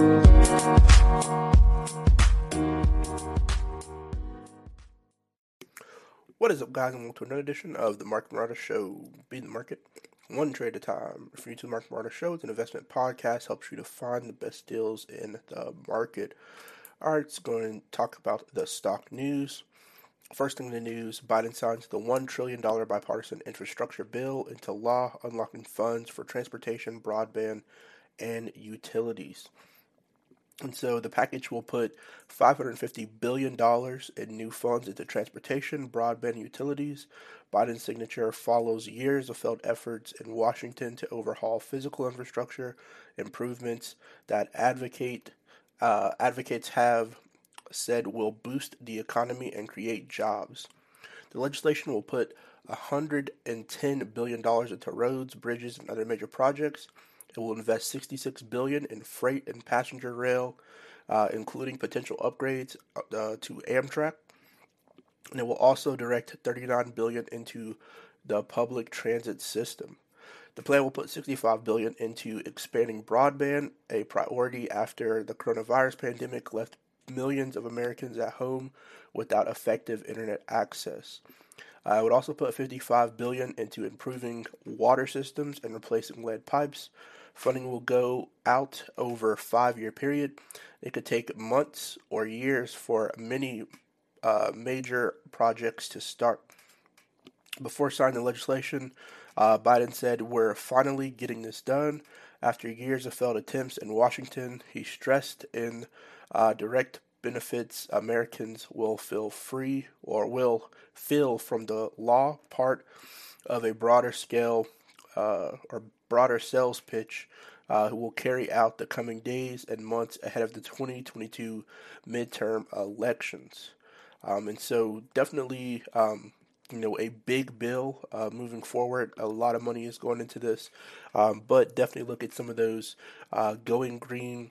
What is up, guys, and welcome to another edition of the Mark Marauder Show. Be the market one trade at a time. For you to Mark Marauder Show, it's an investment podcast, helps you to find the best deals in the market. All right, it's going to talk about the stock news. First thing in the news Biden signs the $1 trillion bipartisan infrastructure bill into law, unlocking funds for transportation, broadband, and utilities. And so the package will put $550 billion in new funds into transportation, broadband, utilities. Biden's signature follows years of failed efforts in Washington to overhaul physical infrastructure improvements that advocate uh, advocates have said will boost the economy and create jobs. The legislation will put $110 billion into roads, bridges, and other major projects. It will invest 66 billion in freight and passenger rail, uh, including potential upgrades uh, to Amtrak. And it will also direct 39 billion into the public transit system. The plan will put 65 billion into expanding broadband, a priority after the coronavirus pandemic left millions of Americans at home without effective internet access. Uh, I would also put 55 billion into improving water systems and replacing lead pipes. Funding will go out over a five-year period. It could take months or years for many uh, major projects to start. Before signing the legislation, uh, Biden said, We're finally getting this done. After years of failed attempts in Washington, he stressed in uh, direct benefits Americans will feel free or will feel from the law part of a broader scale uh, or broader sales pitch uh, who will carry out the coming days and months ahead of the 2022 midterm elections. Um, and so, definitely, um, you know, a big bill uh, moving forward. A lot of money is going into this, um, but definitely look at some of those uh, going green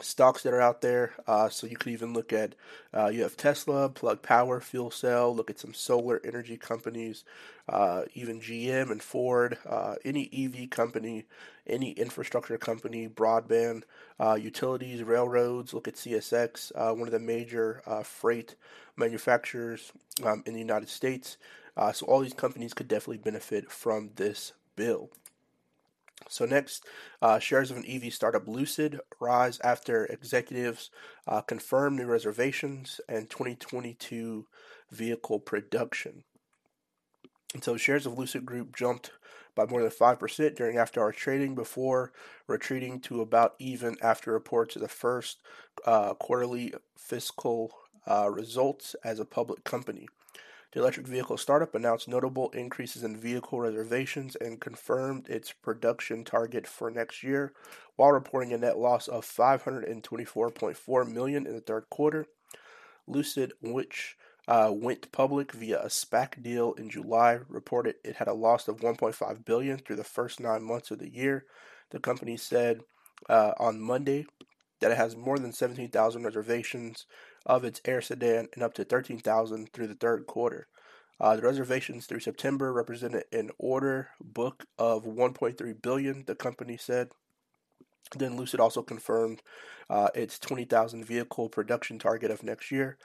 stocks that are out there. Uh, so you could even look at uh, you have Tesla, Plug Power, Fuel Cell. Look at some solar energy companies, uh, even GM and Ford. Uh, any EV company, any infrastructure company, broadband, uh, utilities, railroads. Look at CSX, uh, one of the major freight manufacturers um, in the United States. so all these companies could definitely benefit from this bill. So next, uh, shares of an EV startup Lucid rise after executives uh, confirm new reservations and 2022 vehicle production. And so shares of Lucid Group jumped by more than 5% during after hour trading before retreating to about even after reports of the first uh, quarterly fiscal uh, results as a public company. The electric vehicle startup announced notable increases in vehicle reservations and confirmed its production target for next year, while reporting a net loss of 524.4 million in the third quarter. Lucid, which uh, went public via a SPAC deal in July, reported it had a loss of 1.5 billion through the first nine months of the year. The company said uh, on Monday that it has more than 17,000 reservations of its Air sedan and up to 13,000 through the third quarter. Uh, the reservations through September represented an order book of 1.3 billion. The company said. Then Lucid also confirmed uh, its 20,000 vehicle production target of next year,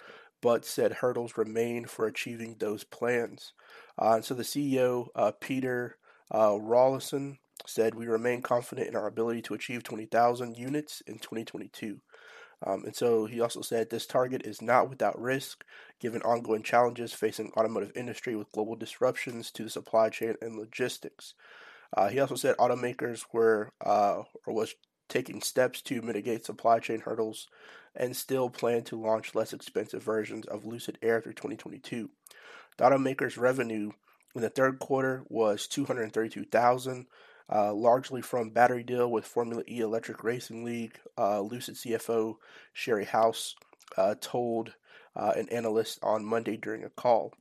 but said hurdles remain for achieving those plans. Uh, and so the CEO, uh, Peter uh, Rawlinson, said we remain confident in our ability to achieve 20,000 units in 2022. Um, and so he also said this target is not without risk, given ongoing challenges facing automotive industry with global disruptions to the supply chain and logistics. Uh, he also said automakers were uh, or was taking steps to mitigate supply chain hurdles and still plan to launch less expensive versions of Lucid Air through 2022. The automaker's revenue in the third quarter was 232,000 uh, largely from battery deal with Formula E Electric Racing League. Uh, Lucid CFO Sherry House uh, told uh, an analyst on Monday during a call.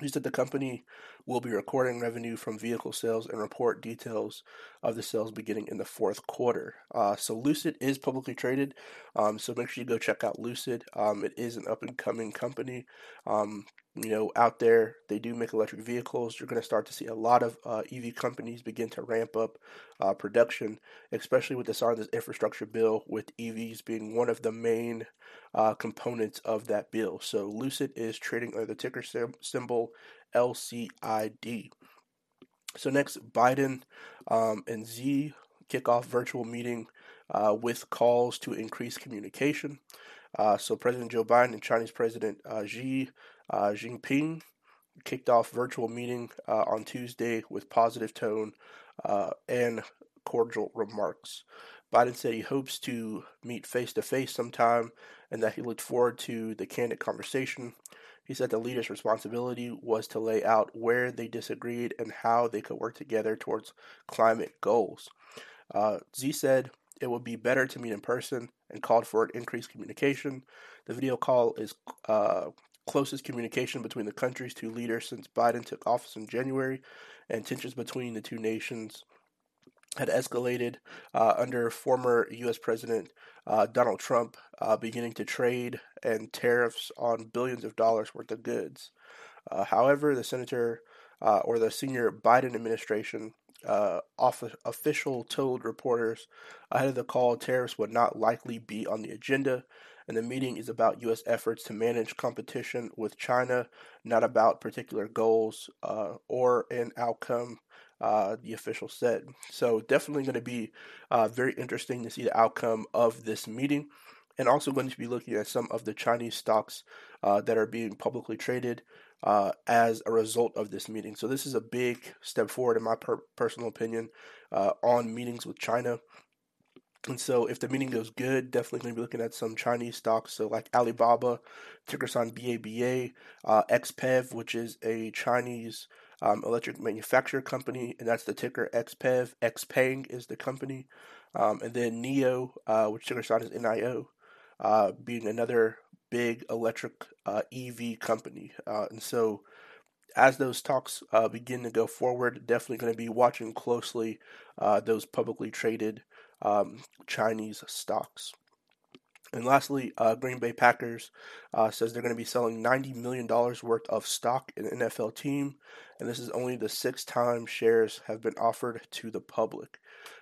He said the company will be recording revenue from vehicle sales and report details of the sales beginning in the fourth quarter. Uh, so Lucid is publicly traded, um, so make sure you go check out Lucid. Um, it is an up and coming company. Um, you know, out there. They do make electric vehicles. You're going to start to see a lot of uh, EV companies begin to ramp up uh, production, especially with the sign this infrastructure bill, with EVs being one of the main uh, components of that bill. So Lucid is trading under the ticker symbol LCID. So next, Biden um, and Xi kick off virtual meeting uh, with calls to increase communication. Uh, so President Joe Biden and Chinese President uh, Xi uh, Jinping kicked off virtual meeting uh, on Tuesday with positive tone uh, and cordial remarks. Biden said he hopes to meet face to face sometime and that he looked forward to the candid conversation. He said the leader's responsibility was to lay out where they disagreed and how they could work together towards climate goals. Uh, Xi said it would be better to meet in person and called for an increased communication. The video call is uh, closest communication between the country's two leaders since Biden took office in January, and tensions between the two nations had escalated uh, under former U.S. President uh, Donald Trump uh, beginning to trade and tariffs on billions of dollars worth of goods. Uh, however, the senator uh, or the senior Biden administration uh, official told reporters ahead of the call tariffs would not likely be on the agenda, and the meeting is about U.S. efforts to manage competition with China, not about particular goals or an outcome. Uh, the official said. So, definitely going to be uh, very interesting to see the outcome of this meeting, and also going to be looking at some of the Chinese stocks uh, that are being publicly traded uh, as a result of this meeting. So this is a big step forward, in my per- personal opinion, uh, on meetings with China. And so, if the meeting goes good, definitely going to be looking at some Chinese stocks. So, like Alibaba, ticker sign BABA, uh, XPEV, which is a Chinese um, electric manufacturer company, and that's the ticker XPEV. XPeng is the company. Um, and then NIO, uh, which ticker sign is NIO, uh, being another big electric uh, EV company. Uh, and so, as those talks uh, begin to go forward, definitely going to be watching closely uh, those publicly traded um, Chinese stocks. And lastly, uh, Green Bay Packers uh, says they're going to be selling $90 million worth of stock in an NFL team, and this is only the sixth time shares have been offered to the public.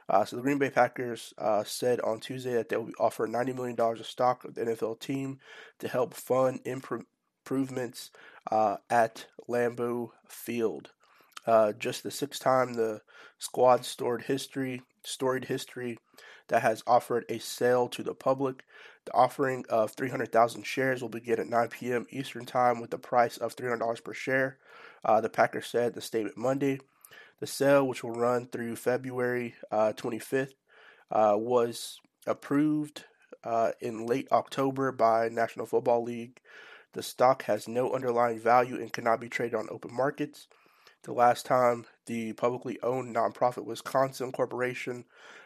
Uh, so the Green Bay Packers uh, said on Tuesday that they will offer $90 million of stock of the NFL team to help fund improvements uh, at Lambeau Field. Uh, just the sixth time the squad stored history, storied history that has offered a sale to the public. The offering of 300,000 shares will begin at 9 p.m. Eastern Time with a price of $300 per share. Uh, the Packers said the statement Monday. The sale, which will run through February uh, 25th, uh, was approved uh, in late October by National Football League. The stock has no underlying value and cannot be traded on open markets. The last time the publicly owned nonprofit Wisconsin Corporation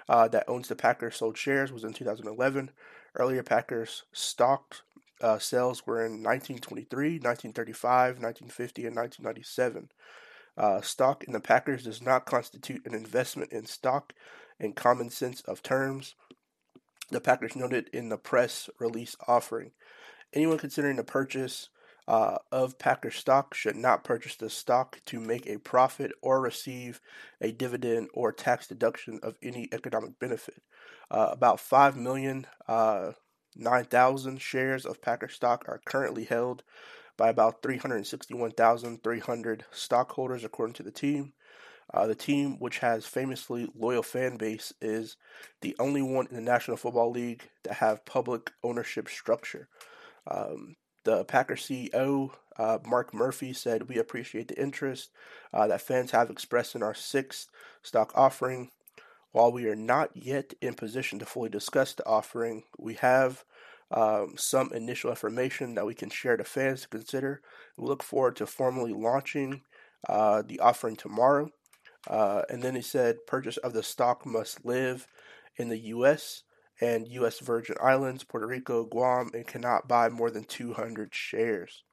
uh, that owns the Packers sold shares was in 2011. Earlier Packers stock uh, sales were in 1923, 1935, 1950, and 1997. Uh, stock in the Packers does not constitute an investment in stock in common sense of terms. The Packers noted in the press release offering. Anyone considering the purchase uh, of Packer stock should not purchase the stock to make a profit or receive a dividend or tax deduction of any economic benefit. Uh, about 5 million, uh, 9,000 shares of Packer stock are currently held by about 361,300 stockholders, according to the team. Uh, the team, which has famously loyal fan base, is the only one in the National Football League that have public ownership structure. Um, the Packers CEO, uh, Mark Murphy, said, We appreciate the interest uh, that fans have expressed in our sixth stock offering. While we are not yet in position to fully discuss the offering, we have um, some initial information that we can share to fans to consider. We look forward to formally launching uh, the offering tomorrow. Uh, and then he said, purchase of the stock must live in the U.S and U.S. Virgin Islands, Puerto Rico, Guam, and cannot buy more than 200 shares.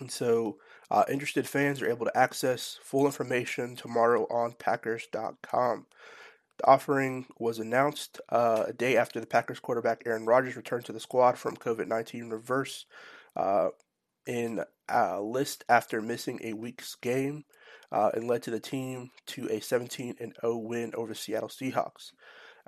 And so, uh, interested fans are able to access full information tomorrow on Packers.com. The offering was announced uh, a day after the Packers quarterback Aaron Rodgers returned to the squad from COVID 19 reverse uh, in uh, list after missing a week's game uh, and led to the team to a 17 0 win over Seattle Seahawks.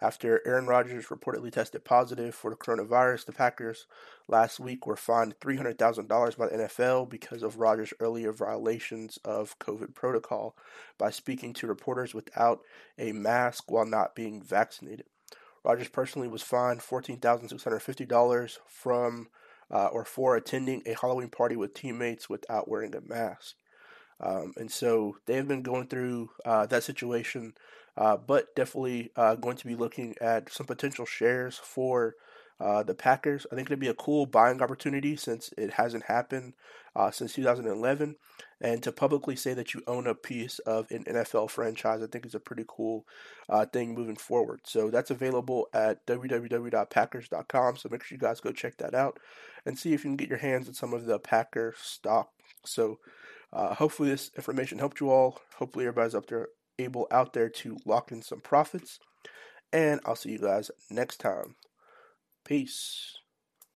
After Aaron Rodgers reportedly tested positive for the coronavirus, the Packers last week were fined $300,000 by the NFL because of Rodgers' earlier violations of COVID protocol by speaking to reporters without a mask while not being vaccinated. Rodgers personally was fined $14,650 from uh, or for attending a Halloween party with teammates without wearing a mask. Um, and so they have been going through uh, that situation, uh, but definitely uh, going to be looking at some potential shares for uh, the Packers. I think it'd be a cool buying opportunity since it hasn't happened uh, since 2011. And to publicly say that you own a piece of an NFL franchise, I think is a pretty cool uh, thing moving forward. So that's available at www.packers.com. So make sure you guys go check that out and see if you can get your hands on some of the Packer stock. So hopefully this information helped you all. Hopefully everybody's up there able out there to lock in some profits. And I'll see you guys next time. Peace.